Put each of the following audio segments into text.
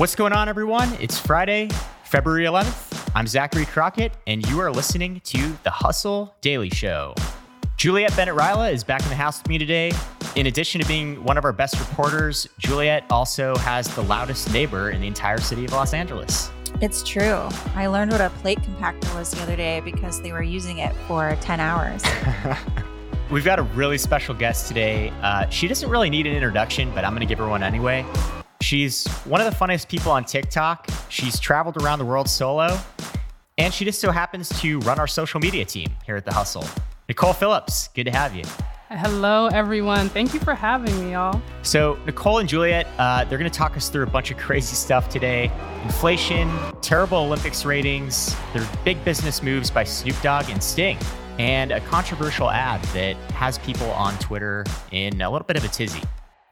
What's going on, everyone? It's Friday, February 11th. I'm Zachary Crockett, and you are listening to the Hustle Daily Show. Juliet Bennett Rylah is back in the house with me today. In addition to being one of our best reporters, Juliet also has the loudest neighbor in the entire city of Los Angeles. It's true. I learned what a plate compactor was the other day because they were using it for 10 hours. We've got a really special guest today. Uh, she doesn't really need an introduction, but I'm going to give her one anyway. She's one of the funniest people on TikTok. She's traveled around the world solo, and she just so happens to run our social media team here at The Hustle. Nicole Phillips, good to have you. Hello, everyone. Thank you for having me, y'all. So, Nicole and Juliet, uh, they're going to talk us through a bunch of crazy stuff today inflation, terrible Olympics ratings, their big business moves by Snoop Dogg and Sting and a controversial ad that has people on Twitter in a little bit of a tizzy.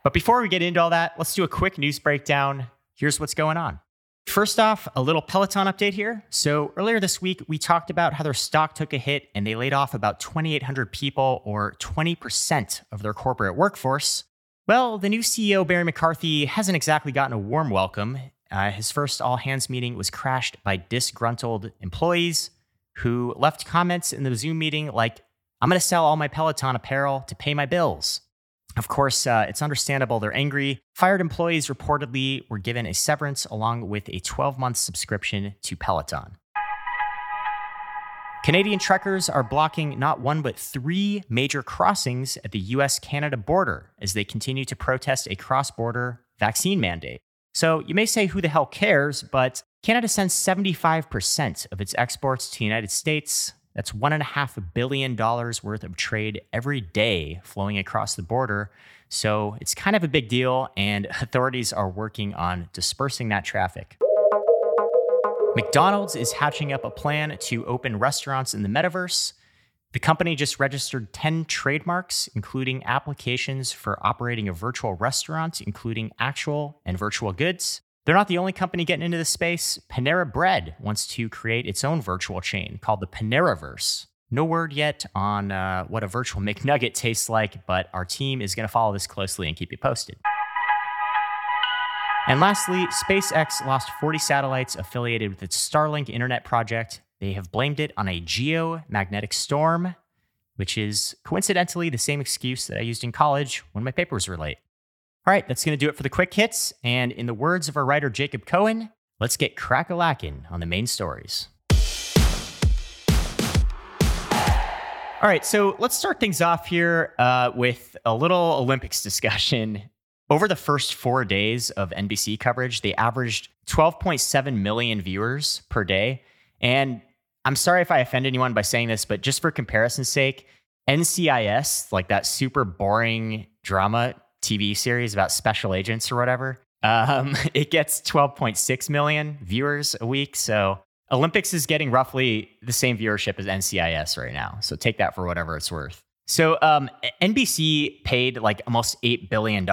But before we get into all that, let's do a quick news breakdown. Here's what's going on. First off, a little Peloton update here. So, earlier this week, we talked about how their stock took a hit and they laid off about 2,800 people, or 20% of their corporate workforce. Well, the new CEO, Barry McCarthy, hasn't exactly gotten a warm welcome. Uh, his first all hands meeting was crashed by disgruntled employees who left comments in the Zoom meeting like, I'm going to sell all my Peloton apparel to pay my bills. Of course, uh, it's understandable they're angry. Fired employees reportedly were given a severance along with a 12 month subscription to Peloton. Canadian trekkers are blocking not one but three major crossings at the US Canada border as they continue to protest a cross border vaccine mandate. So you may say, who the hell cares? But Canada sends 75% of its exports to the United States. That's $1.5 billion worth of trade every day flowing across the border. So it's kind of a big deal, and authorities are working on dispersing that traffic. McDonald's is hatching up a plan to open restaurants in the metaverse. The company just registered 10 trademarks, including applications for operating a virtual restaurant, including actual and virtual goods. They're not the only company getting into this space. Panera Bread wants to create its own virtual chain called the Paneraverse. No word yet on uh, what a virtual McNugget tastes like, but our team is going to follow this closely and keep you posted. And lastly, SpaceX lost 40 satellites affiliated with its Starlink internet project. They have blamed it on a geomagnetic storm, which is coincidentally the same excuse that I used in college when my papers were late. All right, that's going to do it for the quick hits. And in the words of our writer Jacob Cohen, let's get crack a lacking on the main stories. All right, so let's start things off here uh, with a little Olympics discussion. Over the first four days of NBC coverage, they averaged 12.7 million viewers per day. And I'm sorry if I offend anyone by saying this, but just for comparison's sake, NCIS, like that super boring drama TV series about special agents or whatever. Um, it gets 12.6 million viewers a week. So Olympics is getting roughly the same viewership as NCIS right now. So take that for whatever it's worth. So um, NBC paid like almost $8 billion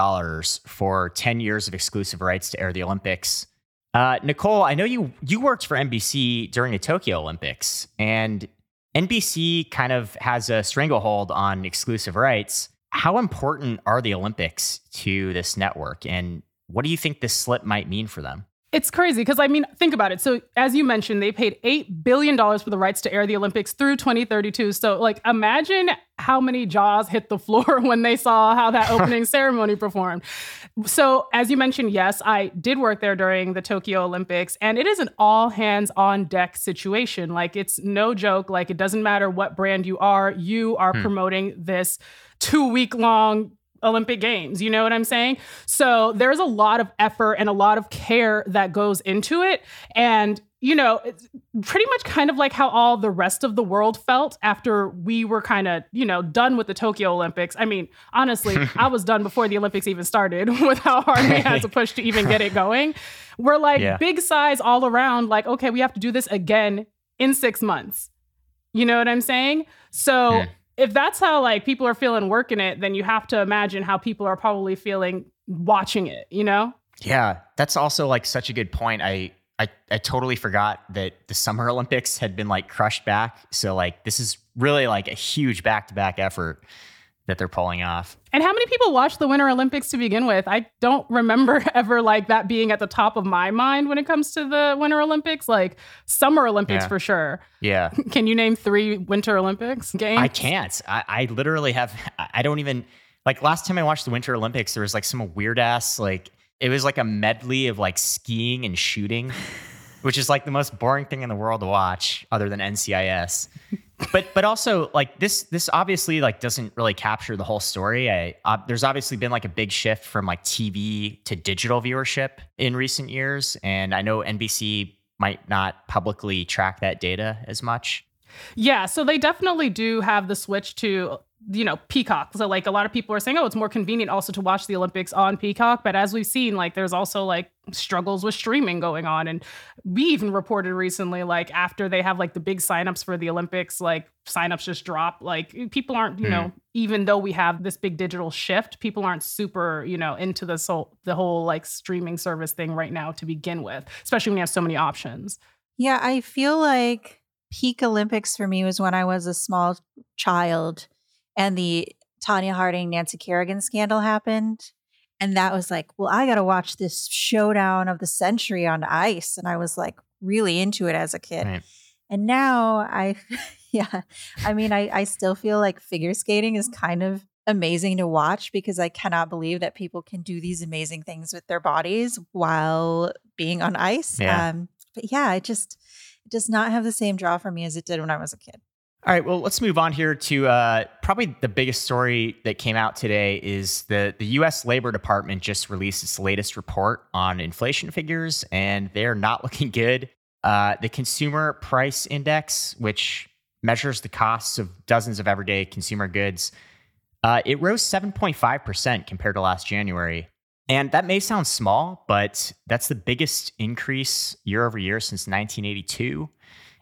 for 10 years of exclusive rights to air the Olympics. Uh, Nicole, I know you you worked for NBC during the Tokyo Olympics, and NBC kind of has a stranglehold on exclusive rights how important are the Olympics to this network? And what do you think this slip might mean for them? It's crazy because I mean, think about it. So, as you mentioned, they paid $8 billion for the rights to air the Olympics through 2032. So, like, imagine how many jaws hit the floor when they saw how that opening ceremony performed. So, as you mentioned, yes, I did work there during the Tokyo Olympics, and it is an all hands on deck situation. Like, it's no joke. Like, it doesn't matter what brand you are, you are hmm. promoting this two week long Olympic Games. You know what I'm saying? So there's a lot of effort and a lot of care that goes into it. And, you know, it's pretty much kind of like how all the rest of the world felt after we were kind of, you know, done with the Tokyo Olympics. I mean, honestly, I was done before the Olympics even started with how hard we had to push to even get it going. We're like yeah. big size all around, like, okay, we have to do this again in six months. You know what I'm saying? So, yeah if that's how like people are feeling working it, then you have to imagine how people are probably feeling watching it, you know? Yeah, that's also like such a good point. I I, I totally forgot that the Summer Olympics had been like crushed back. So like this is really like a huge back to back effort. That they're pulling off. And how many people watch the Winter Olympics to begin with? I don't remember ever like that being at the top of my mind when it comes to the Winter Olympics. Like Summer Olympics Yeah. for sure. Yeah. Can you name three Winter Olympics games? I can't. I, I literally have. I I don't even like. Last time I watched the Winter Olympics, there was like some weird ass like. It was like a medley of like skiing and shooting, which is like the most boring thing in the world to watch, other than NCIS. But but also like this this obviously like doesn't really capture the whole story. I uh, there's obviously been like a big shift from like TV to digital viewership in recent years, and I know NBC might not publicly track that data as much. Yeah, so they definitely do have the switch to you know Peacock. So like a lot of people are saying, oh, it's more convenient also to watch the Olympics on Peacock. But as we've seen, like there's also like struggles with streaming going on, and we even reported recently, like after they have like the big signups for the Olympics, like signups just drop. Like people aren't, you hmm. know, even though we have this big digital shift, people aren't super, you know, into this whole the whole like streaming service thing right now to begin with, especially when you have so many options. Yeah, I feel like peak Olympics for me was when I was a small child and the Tonya Harding Nancy Kerrigan scandal happened. And that was like, well, I got to watch this showdown of the century on ice. And I was like really into it as a kid. Right. And now I, yeah, I mean, I, I still feel like figure skating is kind of amazing to watch because I cannot believe that people can do these amazing things with their bodies while being on ice. Yeah. Um, but yeah, it just it does not have the same draw for me as it did when I was a kid. All right, well, let's move on here to uh, probably the biggest story that came out today is the the U.S. Labor Department just released its latest report on inflation figures, and they're not looking good. Uh, the Consumer Price Index, which measures the costs of dozens of everyday consumer goods, uh, it rose 7.5 percent compared to last January. And that may sound small, but that's the biggest increase year over year since 1982.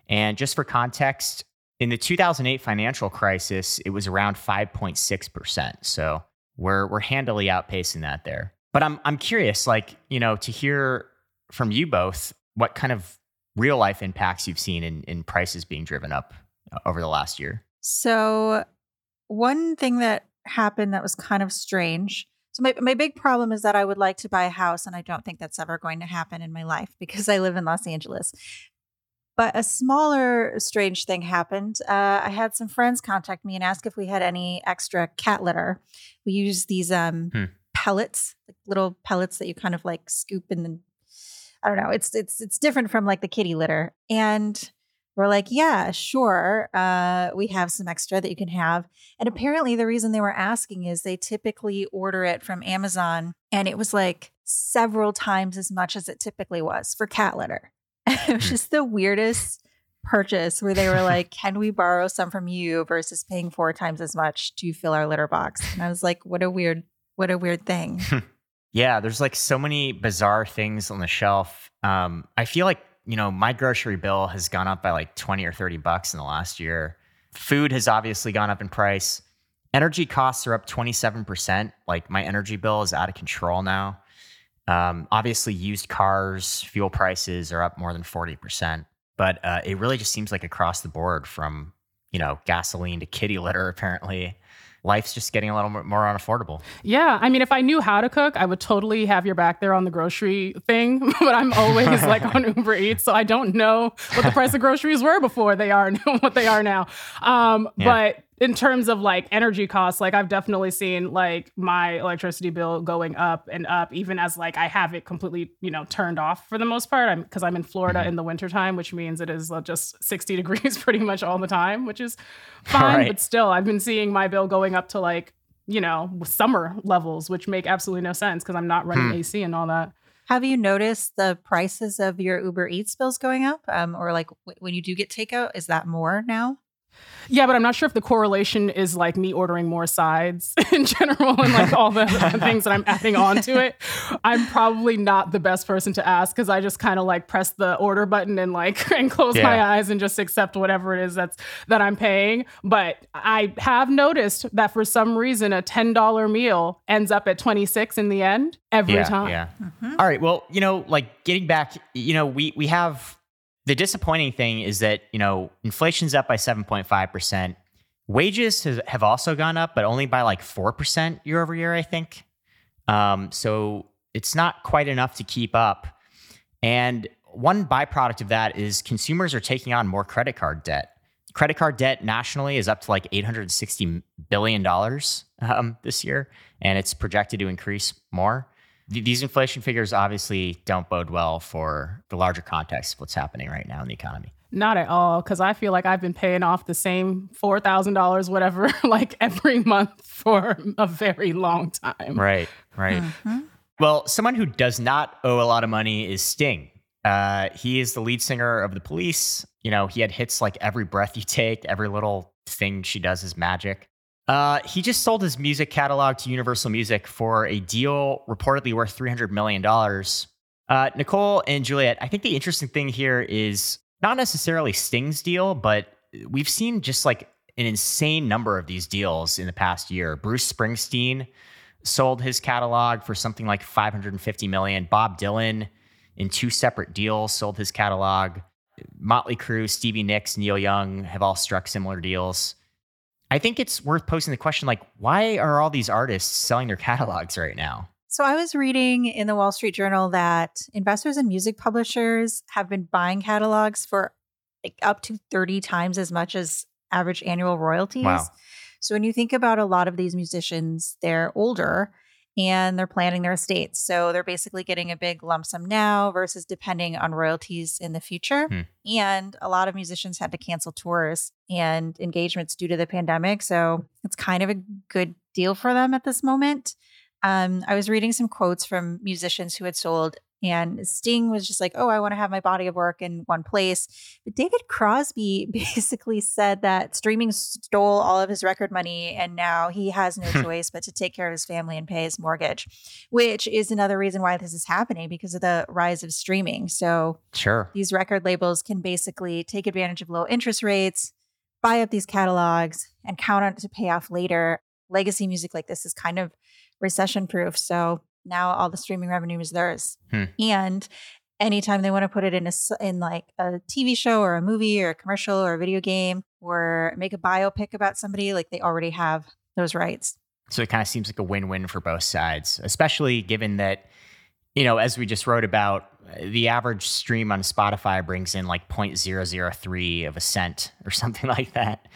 And just for context, in the 2008 financial crisis, it was around 5.6%. So we're we're handily outpacing that there. But I'm I'm curious, like, you know, to hear from you both what kind of real life impacts you've seen in, in prices being driven up uh, over the last year. So, one thing that happened that was kind of strange. So, my, my big problem is that I would like to buy a house, and I don't think that's ever going to happen in my life because I live in Los Angeles. But a smaller strange thing happened. Uh, I had some friends contact me and ask if we had any extra cat litter. We use these um, Hmm. pellets, like little pellets that you kind of like scoop and then I don't know. It's it's it's different from like the kitty litter. And we're like, yeah, sure. Uh, we have some extra that you can have. And apparently, the reason they were asking is they typically order it from Amazon, and it was like several times as much as it typically was for cat litter. it was just the weirdest purchase where they were like, can we borrow some from you versus paying four times as much to fill our litter box? And I was like, what a weird, what a weird thing. Yeah, there's like so many bizarre things on the shelf. Um, I feel like, you know, my grocery bill has gone up by like 20 or 30 bucks in the last year. Food has obviously gone up in price. Energy costs are up 27%. Like my energy bill is out of control now. Um, obviously, used cars, fuel prices are up more than 40%. But uh, it really just seems like across the board from, you know, gasoline to kitty litter, apparently. Life's just getting a little more more unaffordable. Yeah, I mean, if I knew how to cook, I would totally have your back there on the grocery thing. but I'm always like on Uber Eats, so I don't know what the price of groceries were before they are what they are now. Um, Yeah. But in terms of like energy costs, like I've definitely seen like my electricity bill going up and up, even as like I have it completely, you know, turned off for the most part. I'm because I'm in Florida Mhm. in the wintertime, which means it is uh, just 60 degrees pretty much all the time, which is fine. Right. But still, I've been seeing my bill going up to like you know, summer levels, which make absolutely no sense because I'm not running Hmm. AC and all that. Have you noticed the prices of your Uber Eats bills going up? Um, or like w- when you do get takeout, is that more now? Yeah, but I'm not sure if the correlation is like me ordering more sides in general and like all the things that I'm adding on to it. I'm probably not the best person to ask because I just kind of like press the order button and like and close my eyes and just accept whatever it is that's that I'm paying. But I have noticed that for some reason a $10 meal ends up at 26 in the end every yeah, time. Yeah. Mhm. All right. Well, you know, like getting back, you know, we we have the disappointing thing is that you know inflation's up by seven point five percent. Wages have, have also gone up, but only by like 4% year over year, I think. Um, so it's not quite enough to keep up. And one byproduct of that is consumers are taking on more credit card debt. Credit card debt nationally is up to like $860 billion um, this year, and it's projected to increase more. Th- these inflation figures obviously don't bode well for the larger context of what's happening right now in the economy. Not at all, because I feel like I've been paying off the same four thousand dollars, whatever, like every month for a very long time. Right, right. Mm-hmm. Well, someone who does not owe a lot of money is Sting. Uh, he is the lead singer of the Police. You know, he had hits like "Every Breath You Take," every little thing she does is magic. Uh, he just sold his music catalog to Universal Music for a deal reportedly worth $300 million. Uh, Nicole and Juliet, I think the interesting thing here is not necessarily Sting's deal, but we've seen just like an insane number of these deals in the past year. Bruce Springsteen sold his catalog for something like 550 million. Bob Dylan in two separate deals sold his catalog. Motley Crue, Stevie Nicks, Neil Young have all struck similar deals. I think it's worth posing the question like, why are all these artists selling their catalogs right now? So I was reading in the Wall Street Journal that investors and music publishers have been buying catalogs for like up to 30 times as much as average annual royalties. Wow. So when you think about a lot of these musicians, they're older and they're planning their estates. So they're basically getting a big lump sum now versus depending on royalties in the future. Hmm. And a lot of musicians had to cancel tours and engagements due to the pandemic. So it's kind of a good deal for them at this moment. Um, I was reading some quotes from musicians who had sold and Sting was just like, oh, I want to have my body of work in one place. But David Crosby basically said that streaming stole all of his record money and now he has no choice but to take care of his family and pay his mortgage, which is another reason why this is happening because of the rise of streaming. So, sure. These record labels can basically take advantage of low interest rates, buy up these catalogs, and count on it to pay off later. Legacy music like this is kind of recession proof. So, now all the streaming revenue is theirs. Hmm. And anytime they want to put it in a in like a TV show or a movie or a commercial or a video game or make a biopic about somebody, like they already have those rights. So it kind of seems like a win-win for both sides, especially given that you know, as we just wrote about, the average stream on Spotify brings in like 0.003 of a cent or something like that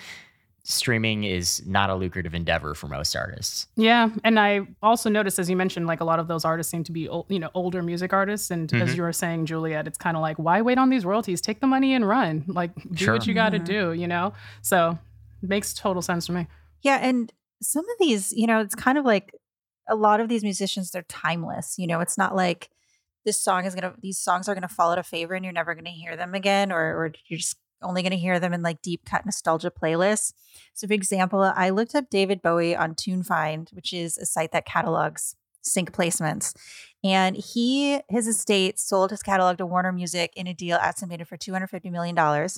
streaming is not a lucrative endeavor for most artists. Yeah, and I also noticed, as you mentioned, like a lot of those artists seem to be, you know, older music artists. And mm-hmm. as you were saying, Juliet, it's kind of like, why wait on these royalties? Take the money and run. Like, do sure. what you got to mm-hmm. do. You know, so makes total sense to me. Yeah, and some of these, you know, it's kind of like a lot of these musicians, they're timeless. You know, it's not like this song is gonna, these songs are gonna fall out of favor and you're never gonna hear them again, or or you're just only going to hear them in like deep cut nostalgia playlists. So, for example, I looked up David Bowie on TuneFind, which is a site that catalogs sync placements. And he, his estate sold his catalog to Warner Music in a deal estimated for $250 million. And mm.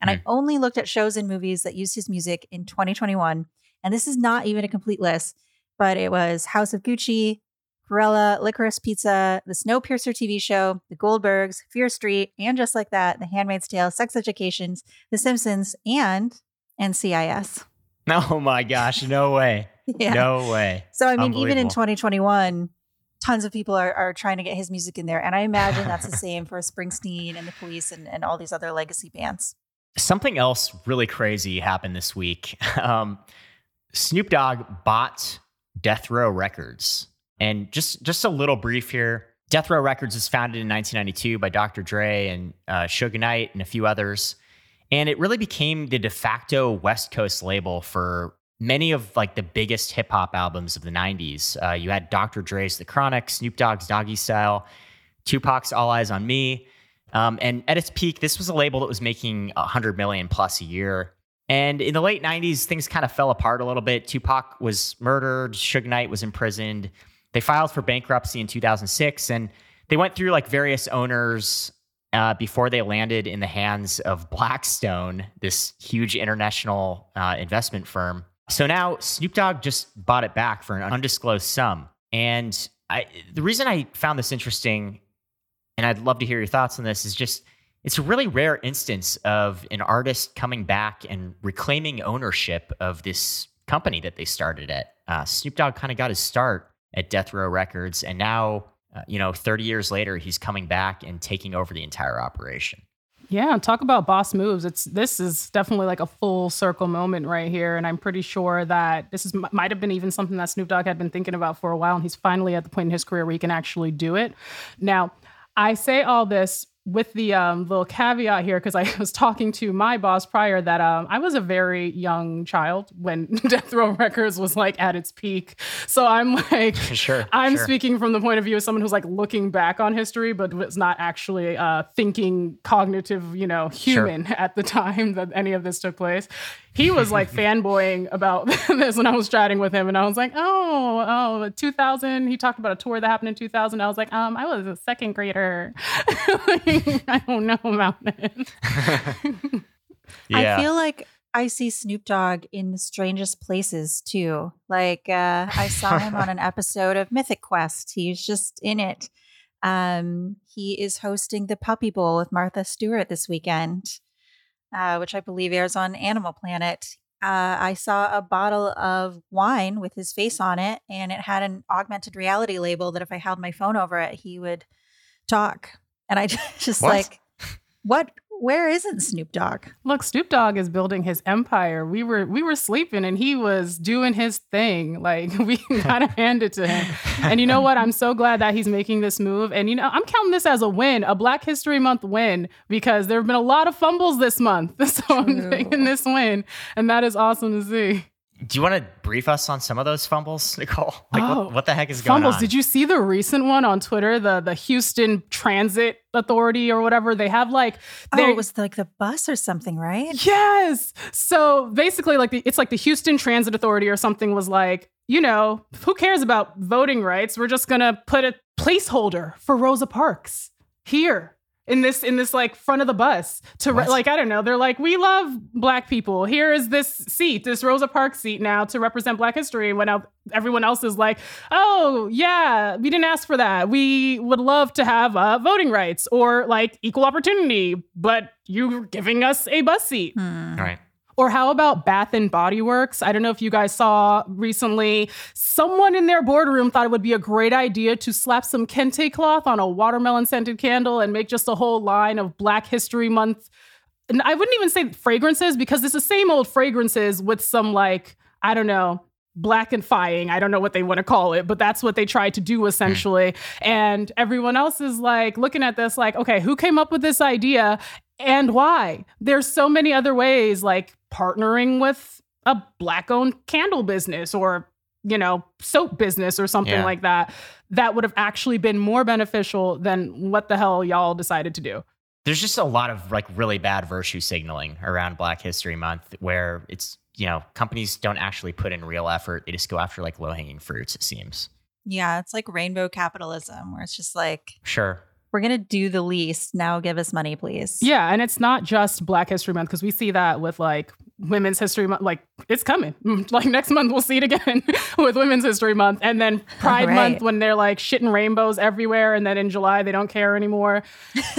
I hmm. only looked at shows and movies that used his music in 2021. And this is not even a complete list, but it was House of Gucci, Cruella, Licorice Pizza, The Snowpiercer TV show, The Goldbergs, Fear Street, and just like that, The Handmaid's Tale, Sex Educations, The Simpsons, and NCIS. Oh my gosh, no way. yeah. No way. So, I mean, even in 2021, tons of people are, are trying to get his music in there. And I imagine that's the same for Springsteen and the police and, and all these other legacy bands. Something else really crazy happened this week. Um, Snoop Dogg bought Death Row Records. And just just a little brief here. Death Row Records was founded in 1992 by Dr. Dre and uh, Suge Knight and a few others, and it really became the de facto West Coast label for many of like the biggest hip hop albums of the 90s. Uh, you had Dr. Dre's The Chronic, Snoop Dogg's Doggy Style, Tupac's All Eyez on Me. Um, and at its peak, this was a label that was making 100 million plus a year. And in the late 90s, things kind of fell apart a little bit. Tupac was murdered, Suge Knight was imprisoned. They filed for bankruptcy in 2006 and they went through like various owners uh, before they landed in the hands of Blackstone, this huge international uh, investment firm. So now Snoop Dogg just bought it back for an undisclosed sum. And I, the reason I found this interesting, and I'd love to hear your thoughts on this, is just it's a really rare instance of an artist coming back and reclaiming ownership of this company that they started at. Uh, Snoop Dogg kind of got his start at Death Row Records, and now, uh, you know, 30 years later, he's coming back and taking over the entire operation. Yeah, talk about boss moves. It's this is definitely like a full circle moment right here, and I'm pretty sure that this is might have been even something that Snoop Dogg had been thinking about for a while, and he's finally at the point in his career where he can actually do it. Now, I say all this with the um, little caveat here, because I was talking to my boss prior that um, I was a very young child when Death Row Records was like at its peak. So I'm like, sure, I'm sure. speaking from the point of view of someone who's like looking back on history, but was not actually uh, thinking cognitive, you know, human Sure. at the time that any of this took place. He was like fanboying about this when I was chatting with him, and I was like, "Oh, oh, 2000." He talked about a tour that happened in 2000. I was like, "Um, I was a second grader. I don't know about it." Yeah. I feel like I see Snoop Dogg in the strangest places too. Like uh, I saw him on an episode of Mythic Quest. He's just in it. Um, he is hosting the Puppy Bowl with Martha Stewart this weekend, uh, which I believe airs on Animal Planet. Uh, I saw a bottle of wine with his face on it, and it had an augmented reality label that if I held my phone over it, he would talk. And I just What? like, what? Where isn't Snoop Dogg? Look, Snoop Dogg is building his empire. We were we were sleeping and he was doing his thing. Like we gotta hand it to him. And you know what? I'm so glad that he's making this move. And you know, I'm counting this as a win, a Black History Month win, because there have been a lot of fumbles this month. So I'm taking this win, and that is awesome to see. Do you want to brief us on some of those fumbles, Nicole? Like, Oh, what, what the heck is going Fumbles. on? Did you see the recent one on Twitter? The the Houston Transit Authority or whatever. They have like Oh, it was like the bus or something, right? Yes. So basically, like the, it's like the Houston Transit Authority or something was like, you know, who cares about voting rights? We're just gonna put a placeholder for Rosa Parks here in this in this like front of the bus to re- like I don't know. They're like, we love black people. Here is this seat, this Rosa Parks seat now to represent Black history. When el- everyone else is like, oh yeah, we didn't ask for that. We would love to have uh, voting rights or like equal opportunity, but you're giving us a bus seat. Hmm. All right. Or how about Bath and Body Works? I don't know if you guys saw recently, someone in their boardroom thought it would be a great idea to slap some kente cloth on a watermelon scented candle and make just a whole line of Black History Month. And I wouldn't even say fragrances because it's the same old fragrances with some like, I don't know, blackifying. I don't know what they want to call it, but that's what they tried to do essentially. Hmm. And everyone else is like looking at this like, okay, who came up with this idea and why? There's so many other ways like partnering with a black owned candle business or you know, soap business or something Yeah. like that that would have actually been more beneficial than what the hell y'all decided to do. There's just a lot of like really bad virtue signaling around Black History Month where it's, you know, companies don't actually put in real effort. They just go after like low hanging fruits, it seems. Yeah, it's like rainbow capitalism where it's just like, Sure. we're going to do the least. Now give us money, please. Yeah, and it's not just Black History Month because we see that with like Women's History Month. Like it's coming. Like next month we'll see it again with Women's History Month, and then Pride Right. Month when they're like shitting rainbows everywhere, and then in July they don't care anymore.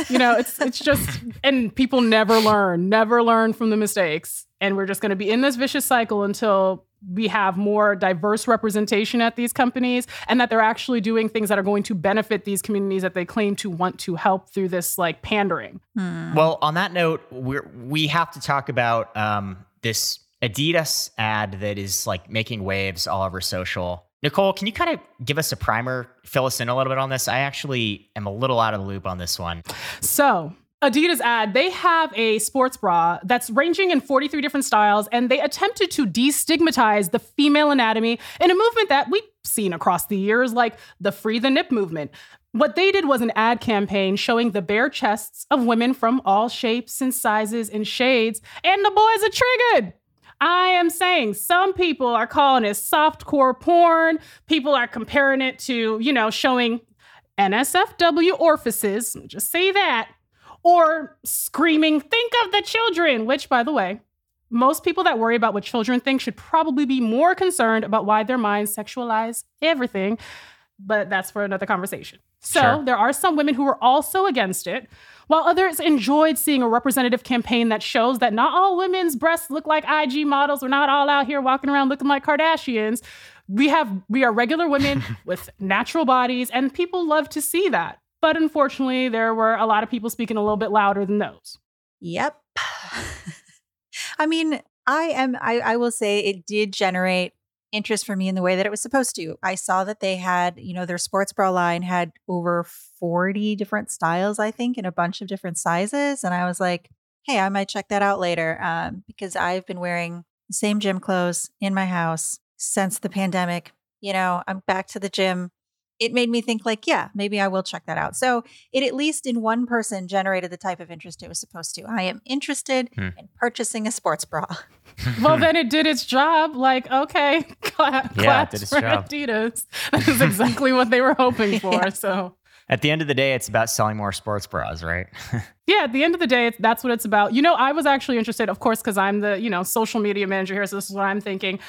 You know, it's it's just and people never learn, never learn from the mistakes, and we're just going to be in this vicious cycle until we have more diverse representation at these companies and that they're actually doing things that are going to benefit these communities that they claim to want to help through this like pandering. Hmm. Well, on that note, we're we have to talk about um, this Adidas ad that is like making waves all over social. Nicole, can you kind of give us a primer, fill us in a little bit on this? I actually am a little out of the loop on this one. So, Adidas ad, they have a sports bra that's ranging in 43 different styles, and they attempted to destigmatize the female anatomy in a movement that we've seen across the years, like the Free the Nip movement. What they did was an ad campaign showing the bare chests of women from all shapes and sizes and shades, and the boys are triggered. I am saying some people are calling it softcore porn. People are comparing it to, you know, showing NSFW orifices, just say that, or screaming, think of the children, which, by the way, most people that worry about what children think should probably be more concerned about why their minds sexualize everything. But that's for another conversation. So Sure. there are some women who are also against it, while others enjoyed seeing a representative campaign that shows that not all women's breasts look like IG models. We're not all out here walking around looking like Kardashians. We have we are regular women with natural bodies, and people love to see that. But unfortunately, there were a lot of people speaking a little bit louder than those. Yep. I mean, I am I, I will say it did generate interest for me in the way that it was supposed to. I saw that they had, you know, their sports bra line had over 40 different styles, I think, in a bunch of different sizes. And I was like, hey, I might check that out later. Um, because I've been wearing the same gym clothes in my house since the pandemic. You know, I'm back to the gym. It made me think like, yeah, maybe I will check that out. So it at least in one person generated the type of interest it was supposed to. I am interested Hmm. in purchasing a sports bra. Well, then it did its job. Like, okay, cla- Yeah, it claps did its for job. Adidas. That is exactly what they were hoping for. Yeah. So. At the end of the day, it's about selling more sports bras, right? Yeah, at the end of the day, that's what it's about. You know, I was actually interested, of course, because I'm the, you know, social media manager here. So this is what I'm thinking.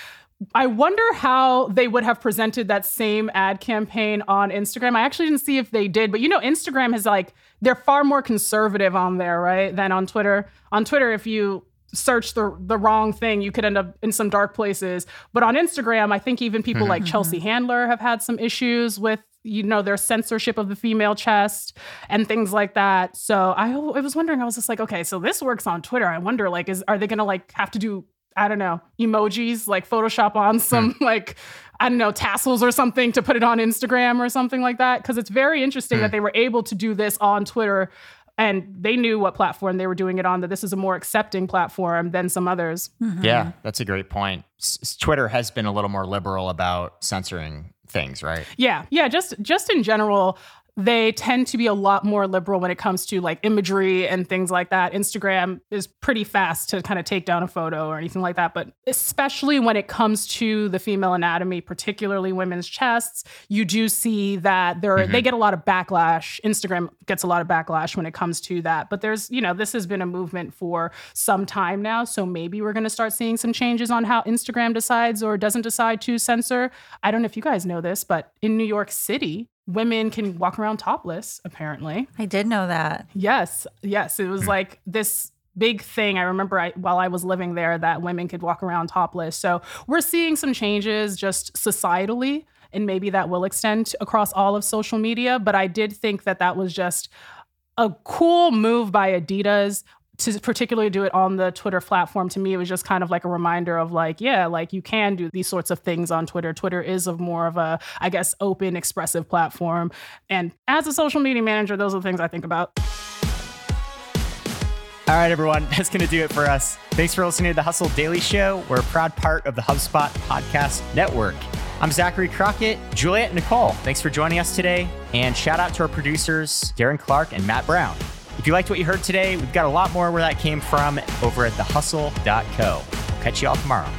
I wonder how they would have presented that same ad campaign on Instagram. I actually didn't see if they did, but you know, Instagram has like, they're far more conservative on there, right? Than on Twitter. On Twitter, if you search the the wrong thing, you could end up in some dark places. But on Instagram, I think even people like mm-hmm. Chelsea mm-hmm. Handler have had some issues with you know their censorship of the female chest and things like that. So I I was wondering, I was just like, okay, so this works on Twitter. I wonder, like, is are they gonna like have to do I don't know emojis like Photoshop on some hmm. like I don't know tassels or something to put it on Instagram or something like that? Because it's very interesting that hmm. they were able to do this on Twitter. And they knew what platform they were doing it on, that this is a more accepting platform than some others. Mm-hmm. Yeah, that's a great point. S- s- Twitter has been a little more liberal about censoring things, right? Yeah, yeah. Just just in general, they tend to be a lot more liberal when it comes to like imagery and things like that. Instagram is pretty fast to kind of take down a photo or anything like that, but especially when it comes to the female anatomy, particularly women's chests, you do see that there they mm-hmm. get a lot of backlash. Instagram gets a lot of backlash when it comes to that. But there's, you know, this has been a movement for some time now, so maybe we're going to start seeing some changes on how Instagram decides or doesn't decide to censor. I don't know if you guys know this, but in New York City, women can walk around topless apparently. I did know that. Yes, yes, it was hmm. like this big thing. I remember I, while I was living there that women could walk around topless. So we're seeing some changes just societally, and maybe that will extend across all of social media. But I did think that that was just a cool move by Adidas to particularly do it on the Twitter platform. To me, it was just kind of like a reminder of like, yeah, like you can do these sorts of things on Twitter. Twitter is of more of a, I guess, open, expressive platform. And as a social media manager, those are the things I think about. All right, everyone, that's going to do it for us. Thanks for listening to the Hustle Daily Show. We're a proud part of the HubSpot Podcast Network. I'm Zachary Crockett, Juliet Nicole. Thanks for joining us today. And shout out to our producers, Darren Clark and Matt Brown. If you liked what you heard today, we've got a lot more where that came from over at thehustle.co. Catch you all tomorrow.